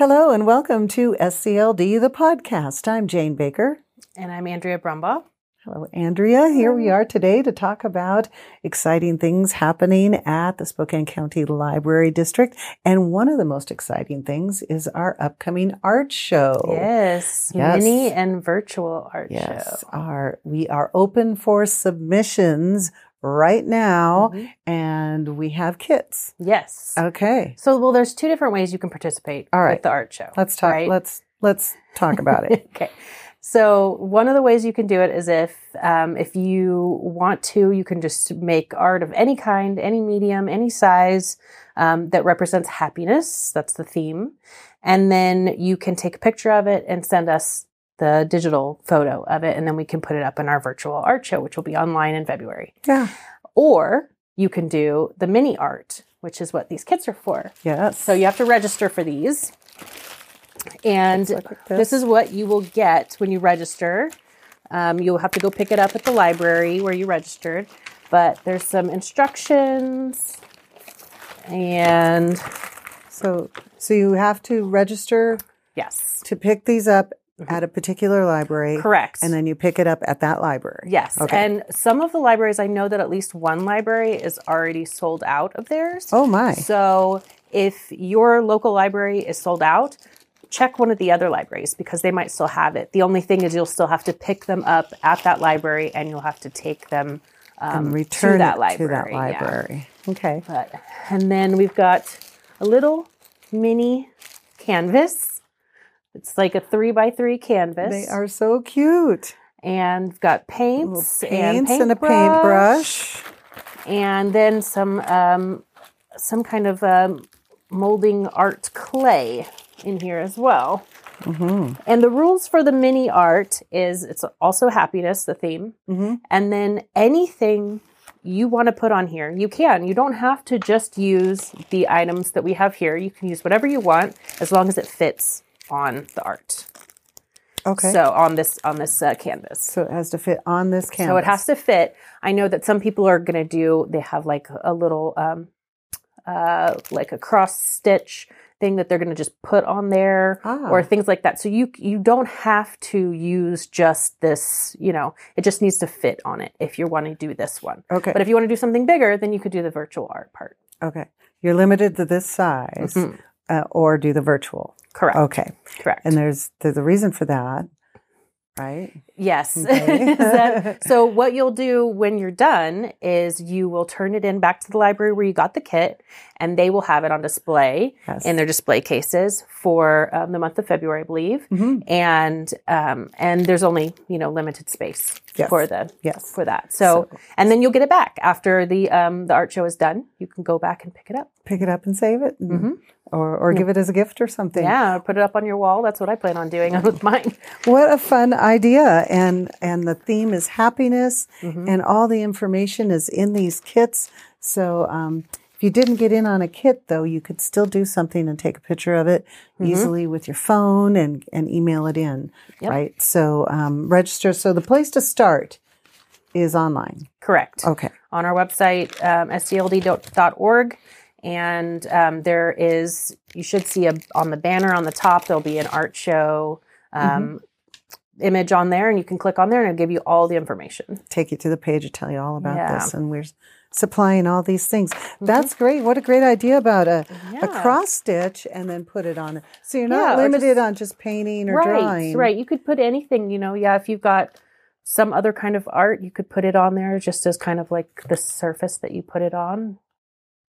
Hello and welcome to SCLD, the podcast. I'm Jane Baker. And I'm Andrea Brumbaugh. Hello, Andrea. Here we are today to talk about exciting things happening at the Spokane County Library District. And one of the most exciting things is our upcoming art show. Yes, Yes. mini and virtual art Yes, show. our, we are open for submissions right now Mhm. and we have kits. Yes. Okay. So, well, there's two different ways you can participate All right. with the art show. Let's talk. right? Let's, let's talk about it. okay. So one of the ways you can do it is if um, if you want to, you can just make art of any kind, any medium, any size um, that represents happiness. That's the theme, and then you can take a picture of it and send us the digital photo of it, and then we can put it up in our virtual art show, which will be online in February. yeah. Or you can do the mini art, which is what these kits are for. Yes. So you have to register for these. And like this. this. is what you will get when you register. Um, you'll have to go pick it up at the library where you registered. But there's some instructions and So, so you have to register yes, to pick these up at a particular library. Mm-hmm. correct. And then you pick it up at that library. yes. Okay. And some of the libraries, I know that at least one library is already sold out of theirs. Oh my. So if your local library is sold out, check one of the other libraries because they might still have it. The only thing is you'll still have to pick them up at that library and you'll have to take them um, and return to that library. to that yeah. library. Okay. But and then we've got a little mini canvas. It's like a three by three canvas. They are so cute. and got paints, paints and, and a paintbrush. and then some um, some kind of um, molding art clay in here as well. Mm-hmm. And the rules for the mini art is it's also happiness, the theme, Mm-hmm. and then anything you want to put on here, you can. You don't have to just use the items that we have here. You can use whatever you want as long as it fits on the art. Okay. So, on this on this uh, canvas. So it has to fit on this canvas. So it has to fit. I know that some people are going to do. They have like a little, um, uh, like a cross stitch thing that they're going to just put on there, Ah. or things like that. So you you don't have to use just this. You know, it just needs to fit on it if you want to do this one. Okay. But if you want to do something bigger, then you could do the virtual art part. okay. You're limited to this size, Mhm. Uh, or do the virtual. Correct. Okay. Correct. And there's there's a reason for that, right? Yes. Okay. That- so what you'll do when you're done is you will turn it in back to the library where you got the kit, and they will have it on display Yes. in their display cases for um, the month of February, I believe. Mhm. And um, and there's only you know limited space Yes. for the Yes. for that. So, So- and then you'll get it back after the um, the art show is done. You can go back and pick it up. Pick it up and save it, and- Mhm. or or give it as a gift or something. Yeah, or put it up on your wall. That's what I plan on doing with mine. What a fun idea. And and the theme is happiness Mm-hmm. and all the information is in these kits. So um, if you didn't get in on a kit though, you could still do something and take a picture of it Mm-hmm. easily with your phone and, and email it in. Yep. Right. So um, register. So the place to start is online. Correct. Okay. on our website, um, scld.org. And um, there is, you should see a, on the banner on the top, there'll be an art show um, image on there, and you can click on there and it'll give you all the information. Take you to the page to tell you all about Yeah. this. And we're supplying all these things. That's great. What a great idea about a, a Mm-hmm. Cross stitch and then put it on. So you're not or limited just- on just painting or right, drawing. right. You could put anything, you know, yeah, if you've got some other kind of art, you could put it on there just as kind of like the surface that you put it on,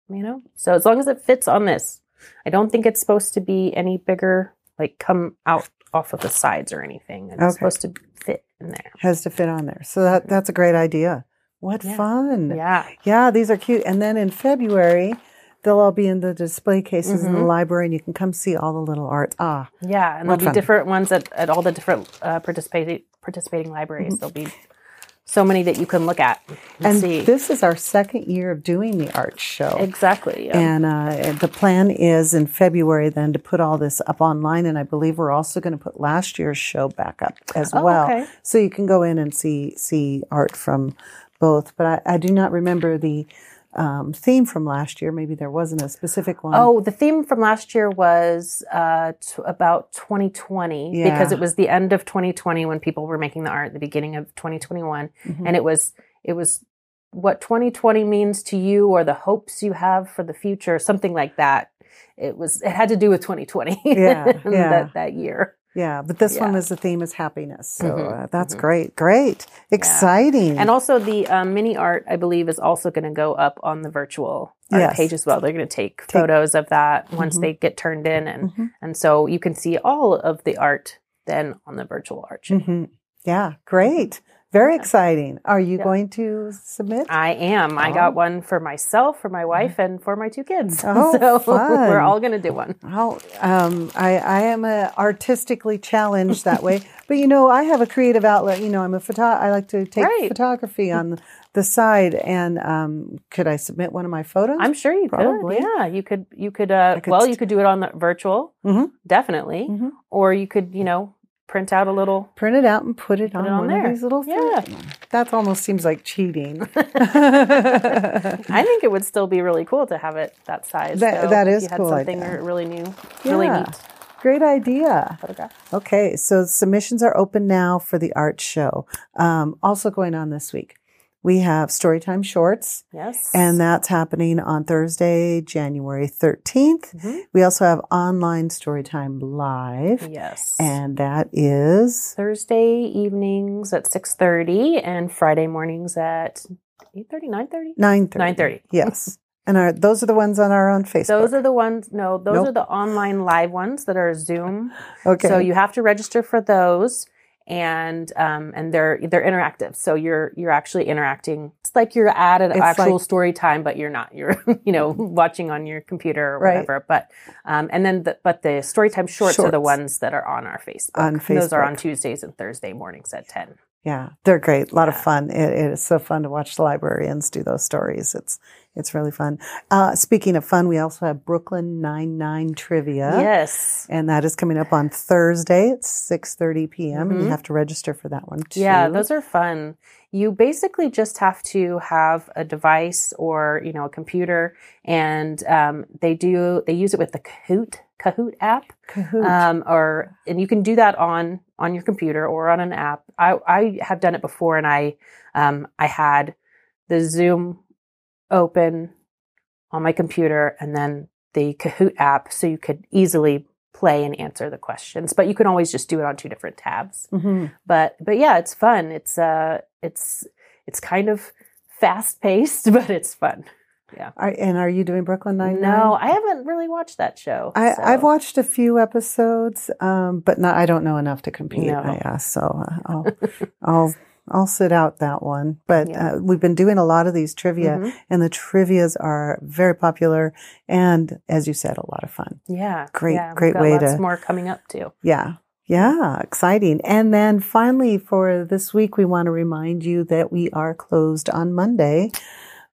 you know? So as long as it fits on this, I don't think it's supposed to be any bigger, like come out off of the sides or anything. It's Okay. supposed to fit in there. has to fit on there. So that that's a great idea. What Yeah. fun. Yeah. Yeah, these are cute. And then in February, they'll all be in the display cases in the Mhm. library and you can come see all the little art. Ah, Yeah. And there'll fun. be different ones at, at all the different uh, participating participating libraries. Mm-hmm. There'll be so many that you can look at and, and see. this is our second year of doing the art show. exactly. Yeah. And uh, the plan is in February then to put all this up online. And I believe we're also going to put last year's show back up as Oh, well. okay. So you can go in and see see art from both. But I, I do not remember the um, theme from last year. Maybe there wasn't a specific one. Oh, the theme from last year was uh, t- about 2020 Yeah. because it was the end of 2020 when people were making the art, the beginning of 2021, Mhm. and it was it was what 2020 means to you or the hopes you have for the future, something like that. It was it had to do with 2020. Yeah, yeah. that that year. Yeah, but this one Yeah. was the theme is happiness. So Mhm, uh, that's mhm. great. Great. Exciting. And also the um, mini art, I believe, is also going to go up on the virtual art Yes. page as well. They're going to take, Take- photos of that once Mhm. they get turned in, and Mhm. and so you can see all of the art then on the virtual art. Mhm. Yeah, great. Very exciting. Are you Yeah. going to submit? I am. I Oh. got one for myself, for my wife, and for my two kids. Oh, so fun. we're all going to do one. I'll, um, I, I am uh artistically challenged that way, but you know, I have a creative outlet. You know, I'm a photo. I like to take Right. photography on the side, and um, could I submit one of my photos? I'm sure you Probably. could. Yeah, you could. You could. Uh, could well, you could do it on the virtual, Mhm. definitely, Mhm. or you could, you know, print out a little. print it out and put it Put on it on one there. of these little. Yeah. that almost seems like cheating. I think it would still be really cool to have it that size. That- though, that if you had cool Something idea. really new, really neat Great idea. photograph. Okay, so submissions are open now for the art show. Um, also going on this week, we have Storytime Shorts, Yes, and that's happening on Thursday, January 13th. Mhm. We also have online Storytime Live, yes, and that is Thursday evenings at six thirty, and Friday mornings at 8.30, 9.30? 9.30. 9:30. Yes. And our, those are the ones on our own Facebook. Those are the ones. No, those Nope. are the online live ones that are Zoom. okay. So you have to register for those, and um, and they're they're interactive. So you're you're actually interacting. It's like you're at an It's actual like- story time, but you're not. You're you know watching on your computer or Right. whatever. But um, and then the, but the story time shorts, are the ones that are on our Facebook. On Those are on Tuesdays and Thursday mornings at ten. Yeah, they're great. A lot of fun. It, it is so fun to watch the librarians do those stories. It's it's really fun. Uh, speaking of fun, we also have Brooklyn Nine Nine trivia, Yes. and that is coming up on Thursday at six thirty p.m. And you Mhm. have to register for that one too. Yeah, those are fun. You basically just have to have a device or you know a computer, and um, they do they use it with the Kahoot Kahoot app, Kahoot. um, or and you can do that on on your computer or on an app. I I have done it before, and I um, I had the Zoom open on my computer, and then the Kahoot app, so you could easily play and answer the questions. But you can always just do it on two different tabs Mhm. but but yeah it's fun it's uh it's it's kind of fast paced but it's fun Are, and are you doing Brooklyn Nine no i haven't really watched that show I, so- I've watched a few episodes, um, but not, I don't know enough to compete. No. I so. uh, I'll, I'll, I'll sit out that one. But Yeah. uh, we've been doing a lot of these trivia, Mhm. and the trivia's are very popular, and as you said, a lot of fun. yeah Great- yeah, great got way lots to- more coming up too Yeah. Yeah, exciting. And then finally, for this week, we want to remind you that we are closed on Monday,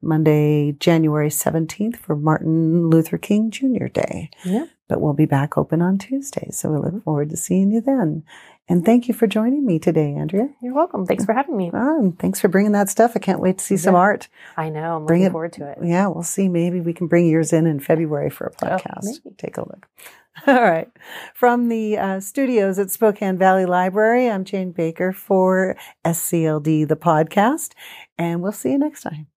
Monday, January 17th, for Martin Luther King Jr. Day. Yeah. But we'll be back open on Tuesday. So we look forward to seeing you then. And thank you for joining me today, Andrea. you're welcome thanks for having me Oh, and thanks for bringing that stuff. I can't wait to see some art. i know i'm Bring looking it- forward to it Yeah, we'll see. Maybe we can bring yours in in February for a Oh, podcast. maybe. Take a look. All right. From the uh, studios at Spokane Valley Library, I'm Jane Baker for SCLD, the podcast, and we'll see you next time.